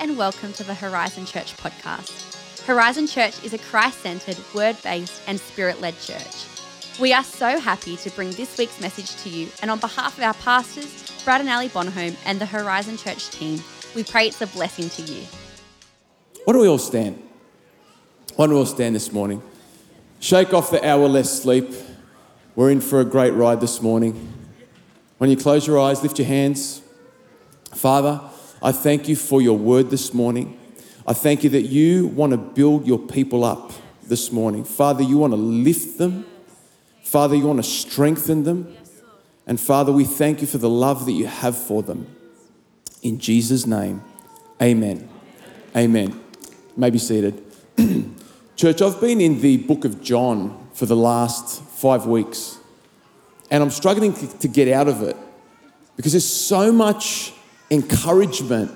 and welcome to the Horizon Church podcast. Horizon Church is a Christ centered, word based, and spirit led church. We are so happy to bring this week's message to you, and on behalf of our pastors, Brad and Ali Bonholm, and the Horizon Church team, we pray it's a blessing to you. Why don't we all stand? Why don't we all stand this morning? Shake off the hour less sleep. We're in for a great ride this morning. When you close your eyes, lift your hands. Father, I thank you for your word this morning. I thank you that you want to build your people up this morning. Father, you want to lift them. Father, you want to strengthen them. And Father, we thank you for the love that you have for them. In Jesus' name, amen. Amen. May be seated. Church, I've been in the book of John for the last five weeks, and I'm struggling to get out of it because there's so much encouragement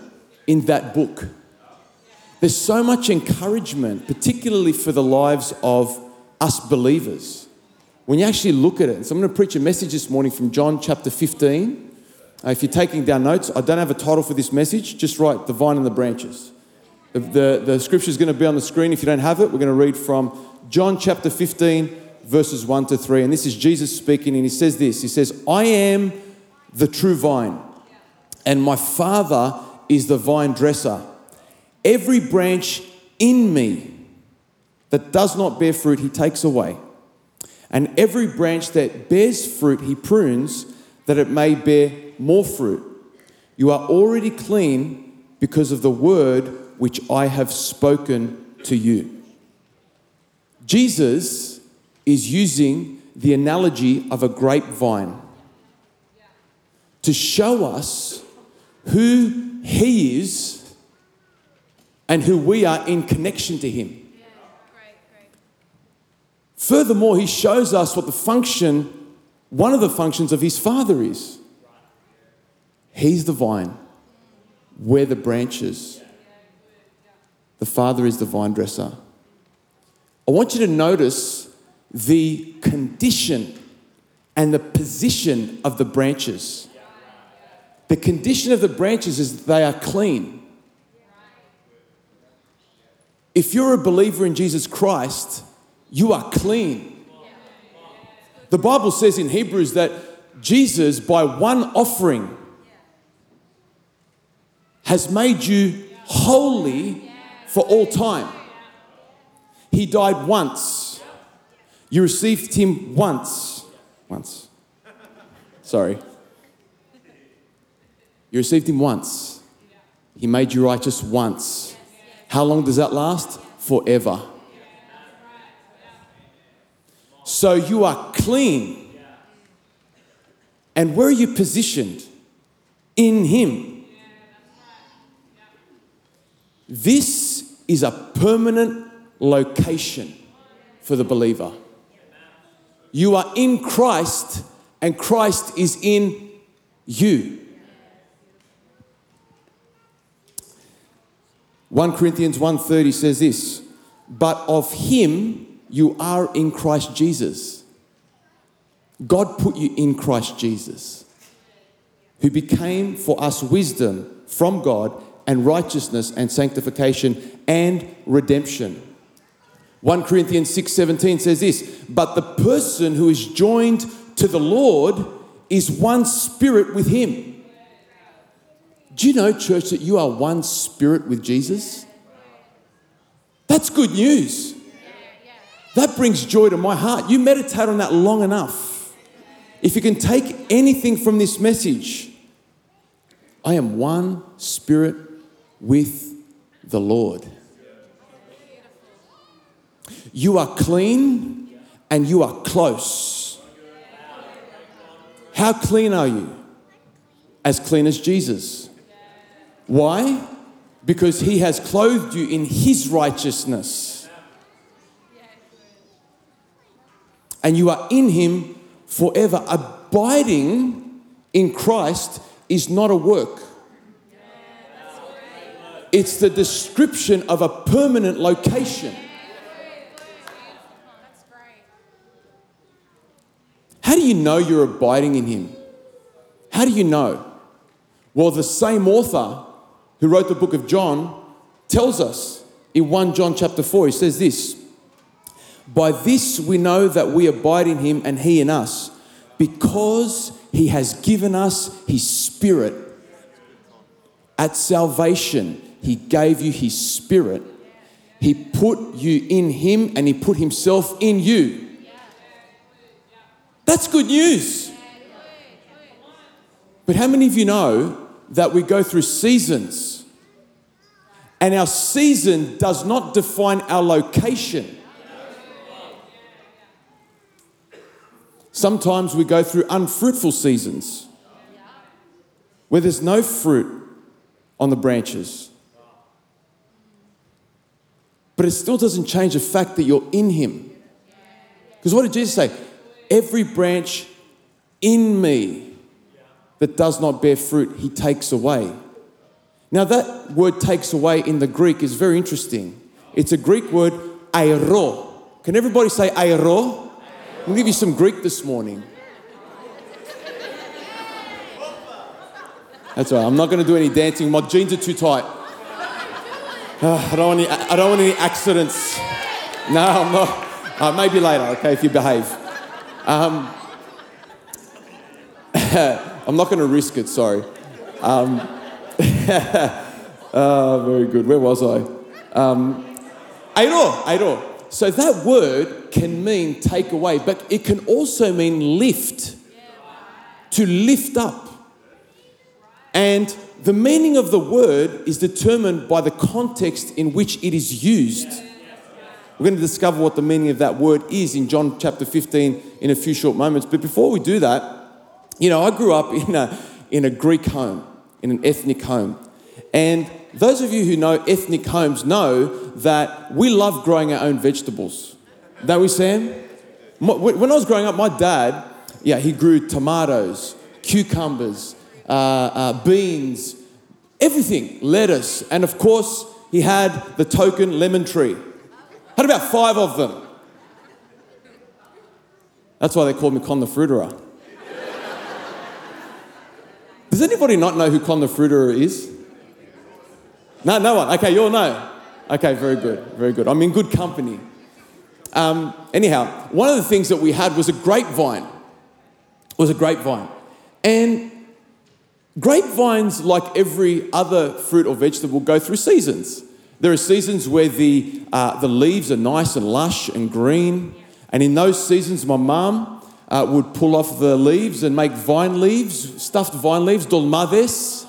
in that book. There's so much encouragement, particularly for the lives of us believers. When you actually look at it, so I'm going to preach a message this morning from John chapter 15. Uh, if you're taking down notes, I don't have a title for this message, just write The Vine and the Branches. The, the, the scripture is going to be on the screen. If you don't have it, we're going to read from John chapter 15, verses 1 to 3. And this is Jesus speaking, and he says this He says, I am the true vine, and my Father is the vine dresser. Every branch in me that does not bear fruit, he takes away. And every branch that bears fruit, he prunes that it may bear more fruit. You are already clean because of the word which I have spoken to you. Jesus is using the analogy of a grapevine to show us who he is and who we are in connection to him. Furthermore, he shows us what the function, one of the functions of his father is. He's the vine, we're the branches. The father is the vine dresser. I want you to notice the condition and the position of the branches. The condition of the branches is they are clean. If you're a believer in Jesus Christ, you are clean. The Bible says in Hebrews that Jesus, by one offering, has made you holy for all time. He died once. You received him once. Once. Sorry. You received him once. He made you righteous once. How long does that last? Forever. So you are clean. And where are you positioned? In Him. This is a permanent location for the believer. You are in Christ, and Christ is in you. 1 Corinthians 1:30 says this, but of him you are in Christ Jesus. God put you in Christ Jesus, who became for us wisdom from God and righteousness and sanctification and redemption. 1 Corinthians 6:17 says this, but the person who is joined to the Lord is one spirit with him. Do you know, church, that you are one spirit with Jesus? That's good news. That brings joy to my heart. You meditate on that long enough. If you can take anything from this message, I am one spirit with the Lord. You are clean and you are close. How clean are you? As clean as Jesus. Why? Because he has clothed you in his righteousness. And you are in him forever. Abiding in Christ is not a work. It's the description of a permanent location. How do you know you're abiding in Him? How do you know? Well, the same author who wrote the book of John, tells us in 1 John chapter 4, he says this By this we know that we abide in him and he in us, because he has given us his spirit. At salvation, he gave you his spirit. He put you in him and he put himself in you. That's good news. But how many of you know that we go through seasons and our season does not define our location? Sometimes we go through unfruitful seasons where there's no fruit on the branches. But it still doesn't change the fact that you're in Him. Because what did Jesus say? Every branch in me that does not bear fruit, He takes away. Now, that word takes away in the Greek is very interesting. It's a Greek word, airo. Can everybody say airo? I'm going to give you some Greek this morning. That's right. I'm not going to do any dancing. My jeans are too tight. Uh, I, don't want any, I don't want any accidents. No, I'm not. Uh, maybe later, okay, if you behave. Um, I'm not going to risk it, sorry. Um, uh, very good. Where was I? Um, airo. So that word can mean take away, but it can also mean lift, to lift up. And the meaning of the word is determined by the context in which it is used. We're going to discover what the meaning of that word is in John chapter 15 in a few short moments. But before we do that, you know, I grew up in a, in a Greek home, in an ethnic home. And those of you who know ethnic homes know that we love growing our own vegetables. Don't we, Sam? When I was growing up, my dad, yeah, he grew tomatoes, cucumbers, uh, uh, beans, everything, lettuce, and of course, he had the token lemon tree. Had about five of them. That's why they called me Con the Fruiterer. Does anybody not know who Con the Fruiterer is? No, no one. Okay, you all know. Okay, very good, very good. I'm in good company. Um, anyhow, one of the things that we had was a grapevine. Was a grapevine, and grapevines, like every other fruit or vegetable, go through seasons. There are seasons where the uh, the leaves are nice and lush and green, and in those seasons, my mum uh, would pull off the leaves and make vine leaves, stuffed vine leaves, dolmades.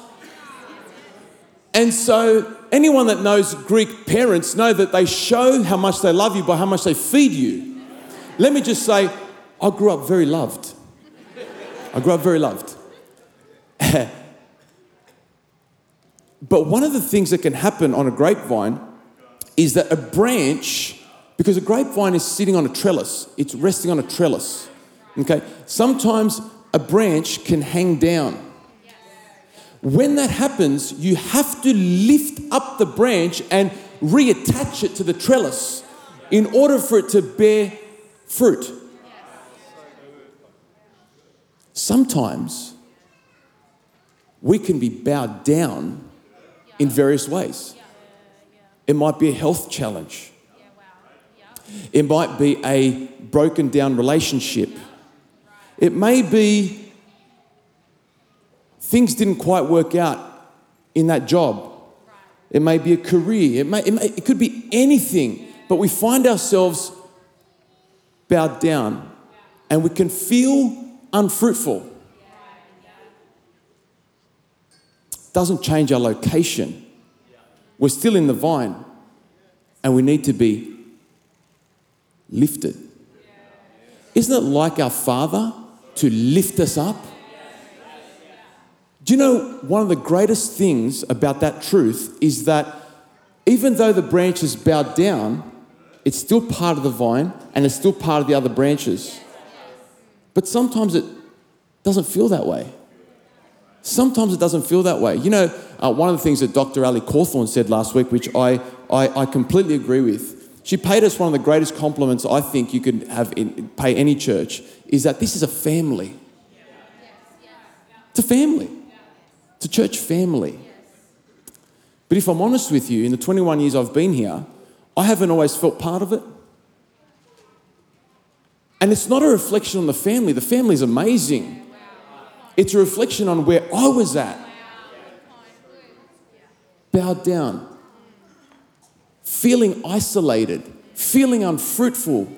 And so, anyone that knows Greek parents know that they show how much they love you by how much they feed you. Let me just say, I grew up very loved. I grew up very loved. but one of the things that can happen on a grapevine is that a branch, because a grapevine is sitting on a trellis, it's resting on a trellis. Okay? Sometimes a branch can hang down. When that happens, you have to lift up the branch and reattach it to the trellis in order for it to bear fruit. Sometimes we can be bowed down in various ways. It might be a health challenge. It might be a broken down relationship. It may be things didn't quite work out in that job. It may be a career, it, may, it, may, it could be anything, but we find ourselves bowed down and we can feel unfruitful. Doesn't change our location. We're still in the vine and we need to be lifted. Isn't it like our Father to lift us up? Do you know one of the greatest things about that truth is that even though the branch is bowed down, it's still part of the vine and it's still part of the other branches. But sometimes it doesn't feel that way. Sometimes it doesn't feel that way. You know, uh, one of the things that Dr. Ali Cawthorn said last week, which I, I, I, completely agree with, she paid us one of the greatest compliments I think you could have in, pay any church, is that this is a family. It's a family. It's a church family. But if I'm honest with you, in the 21 years I've been here, I haven't always felt part of it. And it's not a reflection on the family. The family is amazing. It's a reflection on where I was at. Bowed down, feeling isolated, feeling unfruitful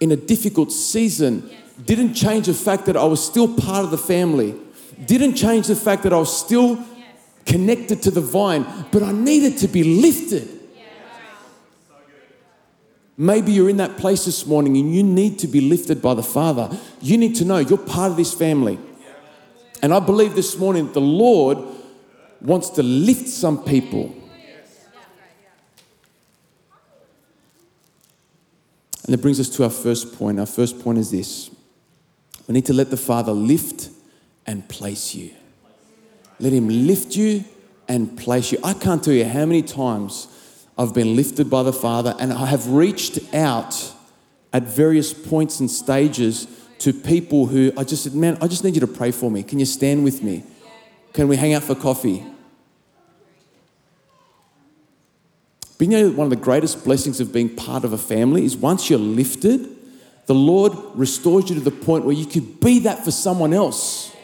in a difficult season didn't change the fact that I was still part of the family, didn't change the fact that I was still connected to the vine, but I needed to be lifted. Maybe you're in that place this morning and you need to be lifted by the Father. You need to know you're part of this family. And I believe this morning the Lord wants to lift some people. And that brings us to our first point. Our first point is this we need to let the Father lift and place you. Let Him lift you and place you. I can't tell you how many times I've been lifted by the Father and I have reached out at various points and stages to people who I just said, Man, I just need you to pray for me. Can you stand with me? Can we hang out for coffee? But you know, one of the greatest blessings of being part of a family is once you're lifted, the Lord restores you to the point where you could be that for someone else.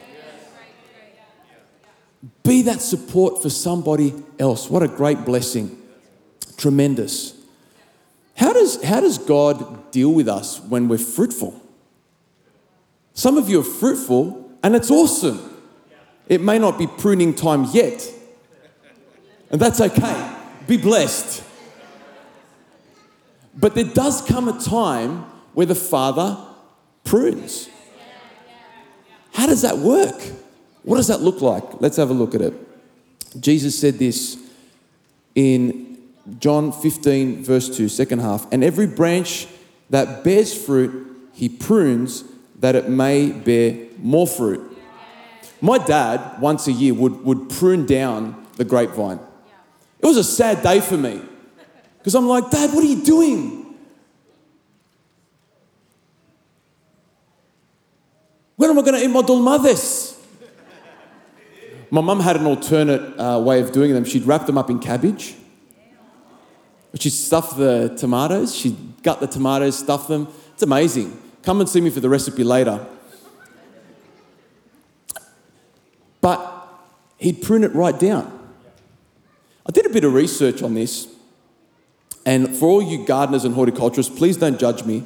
Be that support for somebody else. What a great blessing. Tremendous. How does, how does God deal with us when we're fruitful? Some of you are fruitful, and it's awesome. It may not be pruning time yet, and that's okay. Be blessed. But there does come a time where the Father prunes. How does that work? What does that look like? Let's have a look at it. Jesus said this in John 15, verse 2, second half. And every branch that bears fruit, he prunes that it may bear more fruit. My dad, once a year, would, would prune down the grapevine. It was a sad day for me because I'm like, Dad, what are you doing? When am I going to eat my dolmades? My mum had an alternate uh, way of doing them. She'd wrap them up in cabbage. She'd stuff the tomatoes. She'd gut the tomatoes, stuff them. It's amazing. Come and see me for the recipe later. But he'd prune it right down. I did a bit of research on this, and for all you gardeners and horticulturists, please don't judge me.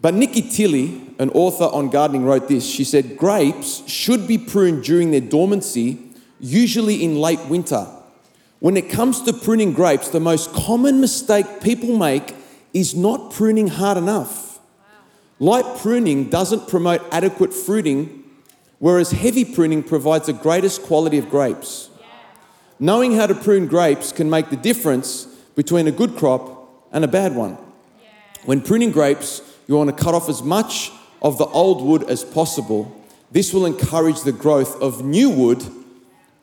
But Nikki Tilley, an author on gardening, wrote this. She said, Grapes should be pruned during their dormancy, usually in late winter. When it comes to pruning grapes, the most common mistake people make is not pruning hard enough. Light pruning doesn't promote adequate fruiting, whereas heavy pruning provides the greatest quality of grapes. Knowing how to prune grapes can make the difference between a good crop and a bad one. When pruning grapes, you want to cut off as much of the old wood as possible. This will encourage the growth of new wood,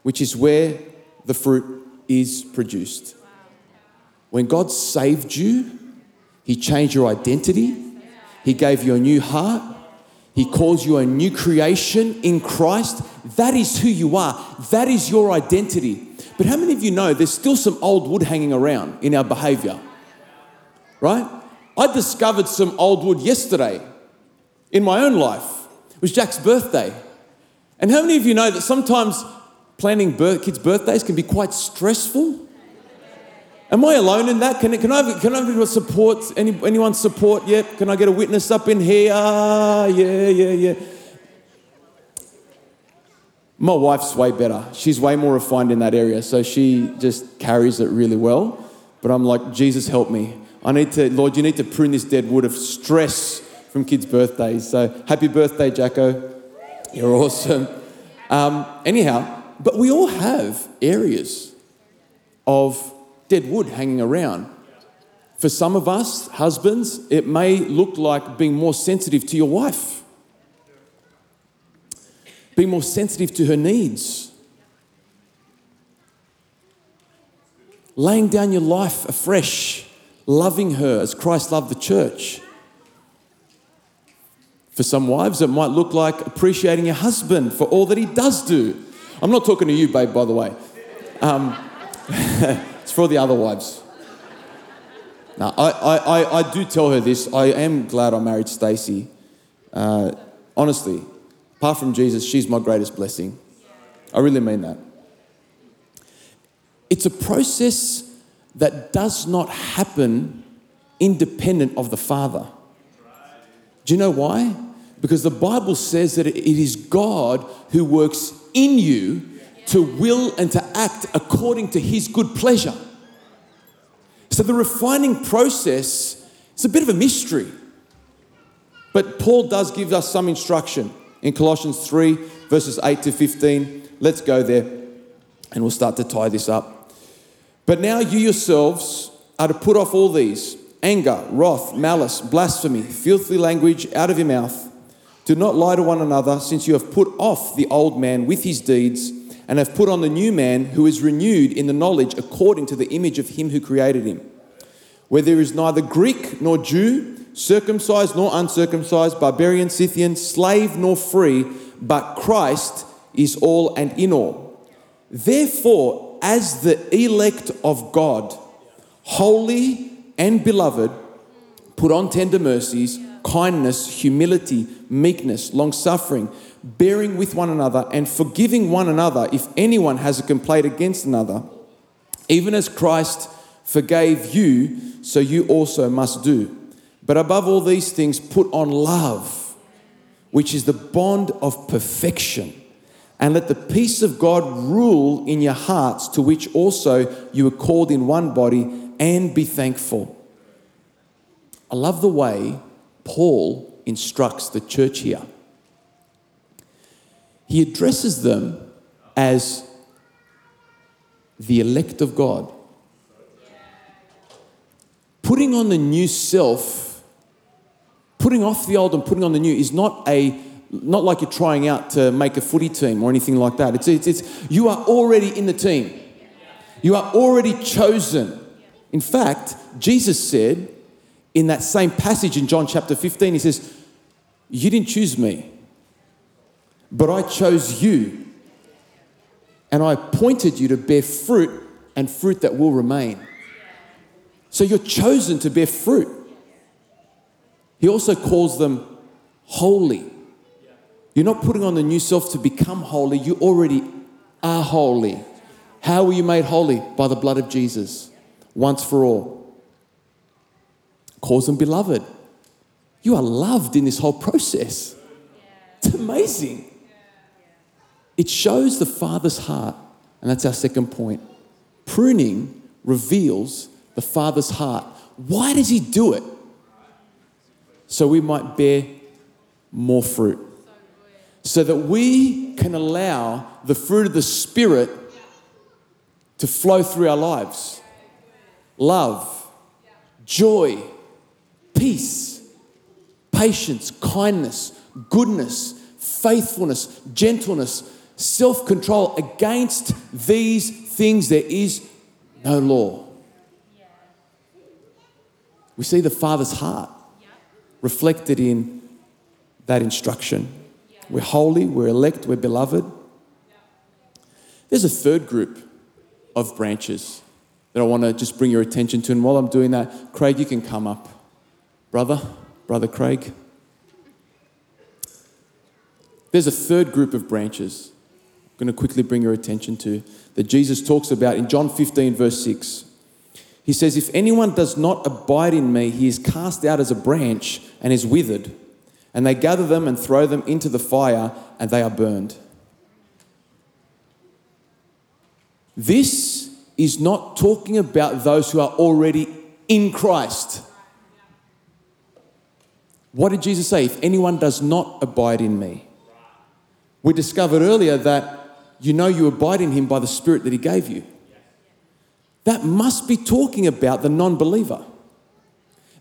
which is where the fruit is produced. When God saved you, He changed your identity, He gave you a new heart, He calls you a new creation in Christ. That is who you are, that is your identity. But how many of you know there's still some old wood hanging around in our behavior? Right? I discovered some old wood yesterday in my own life. It was Jack's birthday. And how many of you know that sometimes planning birth, kids' birthdays can be quite stressful? Am I alone in that? Can, can I can I have support? Any, anyone support yet? Can I get a witness up in here? Ah, yeah, yeah, yeah. My wife's way better. She's way more refined in that area, so she just carries it really well. But I'm like, Jesus, help me. I need to, Lord, you need to prune this dead wood of stress from kids' birthdays. So happy birthday, Jacko. You're awesome. Um, anyhow, but we all have areas of dead wood hanging around. For some of us, husbands, it may look like being more sensitive to your wife be more sensitive to her needs. Laying down your life afresh, loving her as Christ loved the church. For some wives, it might look like appreciating your husband for all that he does do. I'm not talking to you, babe, by the way. Um, it's for the other wives. Now, I, I, I, do tell her this. I am glad I married Stacey. Uh, honestly, apart from Jesus, she's my greatest blessing. I really mean that. It's a process that does not happen independent of the Father. Do you know why? Because the Bible says that it is God who works in you to will and to act according to his good pleasure. So the refining process is a bit of a mystery. But Paul does give us some instruction in Colossians 3, verses 8 to 15. Let's go there and we'll start to tie this up. But now you yourselves are to put off all these anger, wrath, malice, blasphemy, filthy language out of your mouth. Do not lie to one another, since you have put off the old man with his deeds and have put on the new man who is renewed in the knowledge according to the image of him who created him. Where there is neither Greek nor Jew, circumcised nor uncircumcised, barbarian, Scythian, slave nor free, but Christ is all and in all. Therefore, as the elect of God, holy and beloved, put on tender mercies, kindness, humility, meekness, long suffering, bearing with one another, and forgiving one another if anyone has a complaint against another. Even as Christ forgave you, so you also must do. But above all these things, put on love, which is the bond of perfection. And let the peace of God rule in your hearts, to which also you are called in one body, and be thankful. I love the way Paul instructs the church here. He addresses them as the elect of God. Putting on the new self, putting off the old and putting on the new is not a not like you're trying out to make a footy team or anything like that. It's, it's, it's you are already in the team. You are already chosen. In fact, Jesus said in that same passage in John chapter 15, he says, You didn't choose me, but I chose you. And I appointed you to bear fruit and fruit that will remain. So you're chosen to bear fruit. He also calls them holy. You're not putting on the new self to become holy, you already are holy. How were you made holy? By the blood of Jesus, once for all. Calls them beloved. You are loved in this whole process. It's amazing. It shows the Father's heart, and that's our second point. Pruning reveals the Father's heart. Why does He do it? So we might bear more fruit. So that we can allow the fruit of the Spirit to flow through our lives love, joy, peace, patience, kindness, goodness, faithfulness, gentleness, self control. Against these things, there is no law. We see the Father's heart reflected in that instruction. We're holy, we're elect, we're beloved. There's a third group of branches that I want to just bring your attention to. And while I'm doing that, Craig, you can come up. Brother, Brother Craig. There's a third group of branches I'm going to quickly bring your attention to that Jesus talks about in John 15, verse 6. He says, If anyone does not abide in me, he is cast out as a branch and is withered. And they gather them and throw them into the fire, and they are burned. This is not talking about those who are already in Christ. What did Jesus say? If anyone does not abide in me. We discovered earlier that you know you abide in him by the Spirit that he gave you. That must be talking about the non believer.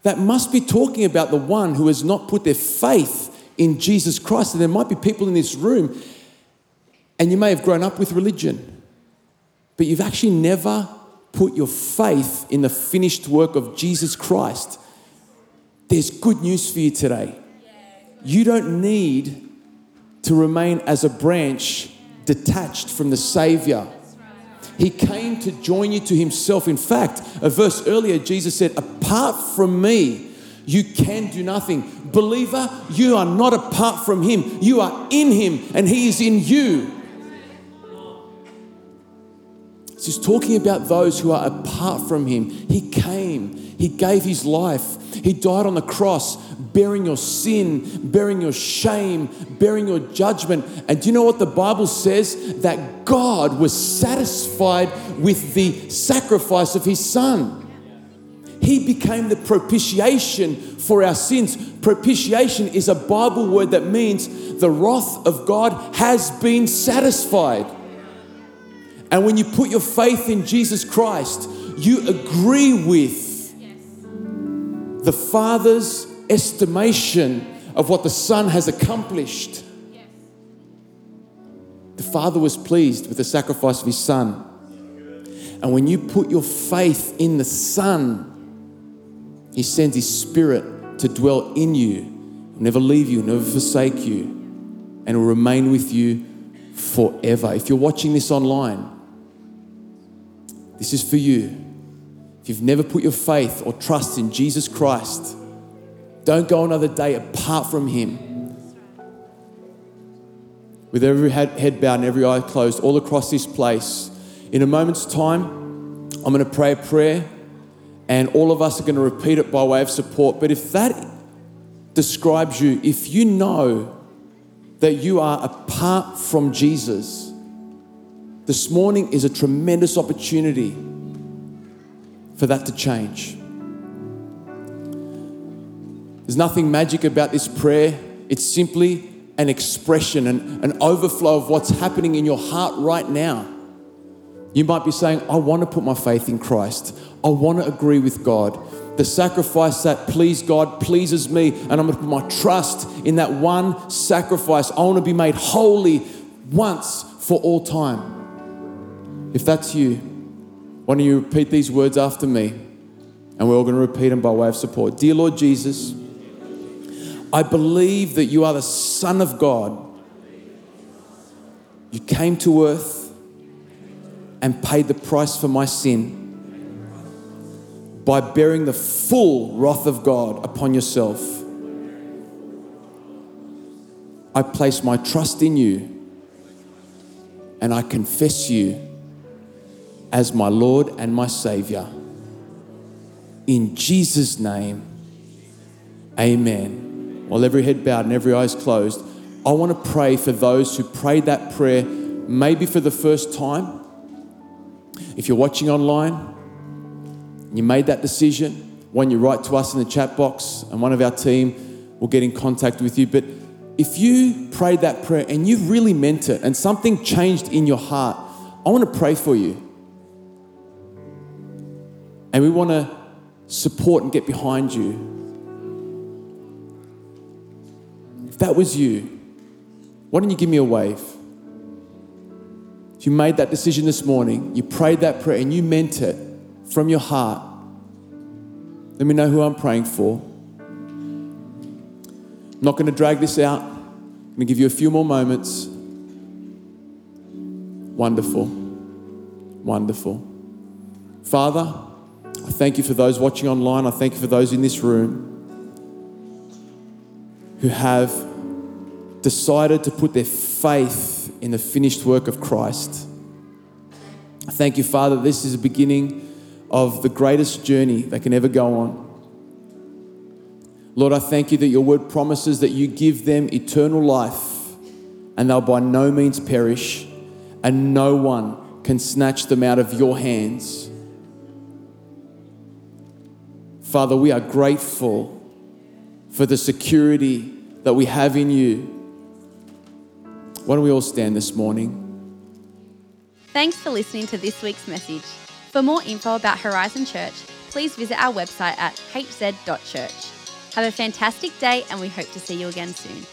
That must be talking about the one who has not put their faith in Jesus Christ. And there might be people in this room, and you may have grown up with religion, but you've actually never put your faith in the finished work of Jesus Christ. There's good news for you today. You don't need to remain as a branch detached from the Savior. He came to join you to himself. In fact, a verse earlier, Jesus said, Apart from me, you can do nothing. Believer, you are not apart from him. You are in him, and he is in you. He's talking about those who are apart from him. He came, he gave his life, he died on the cross, bearing your sin, bearing your shame, bearing your judgment. And do you know what the Bible says? That God was satisfied with the sacrifice of his son. He became the propitiation for our sins. Propitiation is a Bible word that means the wrath of God has been satisfied. And when you put your faith in Jesus Christ, you agree with the Father's estimation of what the Son has accomplished. The Father was pleased with the sacrifice of His Son. And when you put your faith in the Son, He sends His Spirit to dwell in you. Never leave you, never forsake you, and will remain with you forever. If you're watching this online, this is for you. You've never put your faith or trust in Jesus Christ, don't go another day apart from Him. With every head bowed and every eye closed, all across this place, in a moment's time, I'm going to pray a prayer, and all of us are going to repeat it by way of support. But if that describes you, if you know that you are apart from Jesus, this morning is a tremendous opportunity for that to change. There's nothing magic about this prayer. It's simply an expression, an, an overflow of what's happening in your heart right now. You might be saying, I want to put my faith in Christ. I want to agree with God. The sacrifice that pleased God pleases me, and I'm going to put my trust in that one sacrifice. I want to be made holy once for all time. If that's you, why don't you repeat these words after me? And we're all going to repeat them by way of support. Dear Lord Jesus, I believe that you are the Son of God. You came to earth and paid the price for my sin by bearing the full wrath of God upon yourself. I place my trust in you and I confess you as my Lord and my Savior. In Jesus' name, amen. While every head bowed and every eyes closed, I want to pray for those who prayed that prayer maybe for the first time. If you're watching online, you made that decision, when you write to us in the chat box, and one of our team will get in contact with you. But if you prayed that prayer and you really meant it and something changed in your heart, I want to pray for you. And we want to support and get behind you. If that was you, why don't you give me a wave? If you made that decision this morning, you prayed that prayer and you meant it from your heart, let me know who I'm praying for. I'm not going to drag this out. I'm going to give you a few more moments. Wonderful. Wonderful. Father, I thank you for those watching online. I thank you for those in this room who have decided to put their faith in the finished work of Christ. I thank you, Father, this is the beginning of the greatest journey they can ever go on. Lord, I thank you that your word promises that you give them eternal life and they'll by no means perish, and no one can snatch them out of your hands. Father, we are grateful for the security that we have in you. Why don't we all stand this morning? Thanks for listening to this week's message. For more info about Horizon Church, please visit our website at hz.church. Have a fantastic day, and we hope to see you again soon.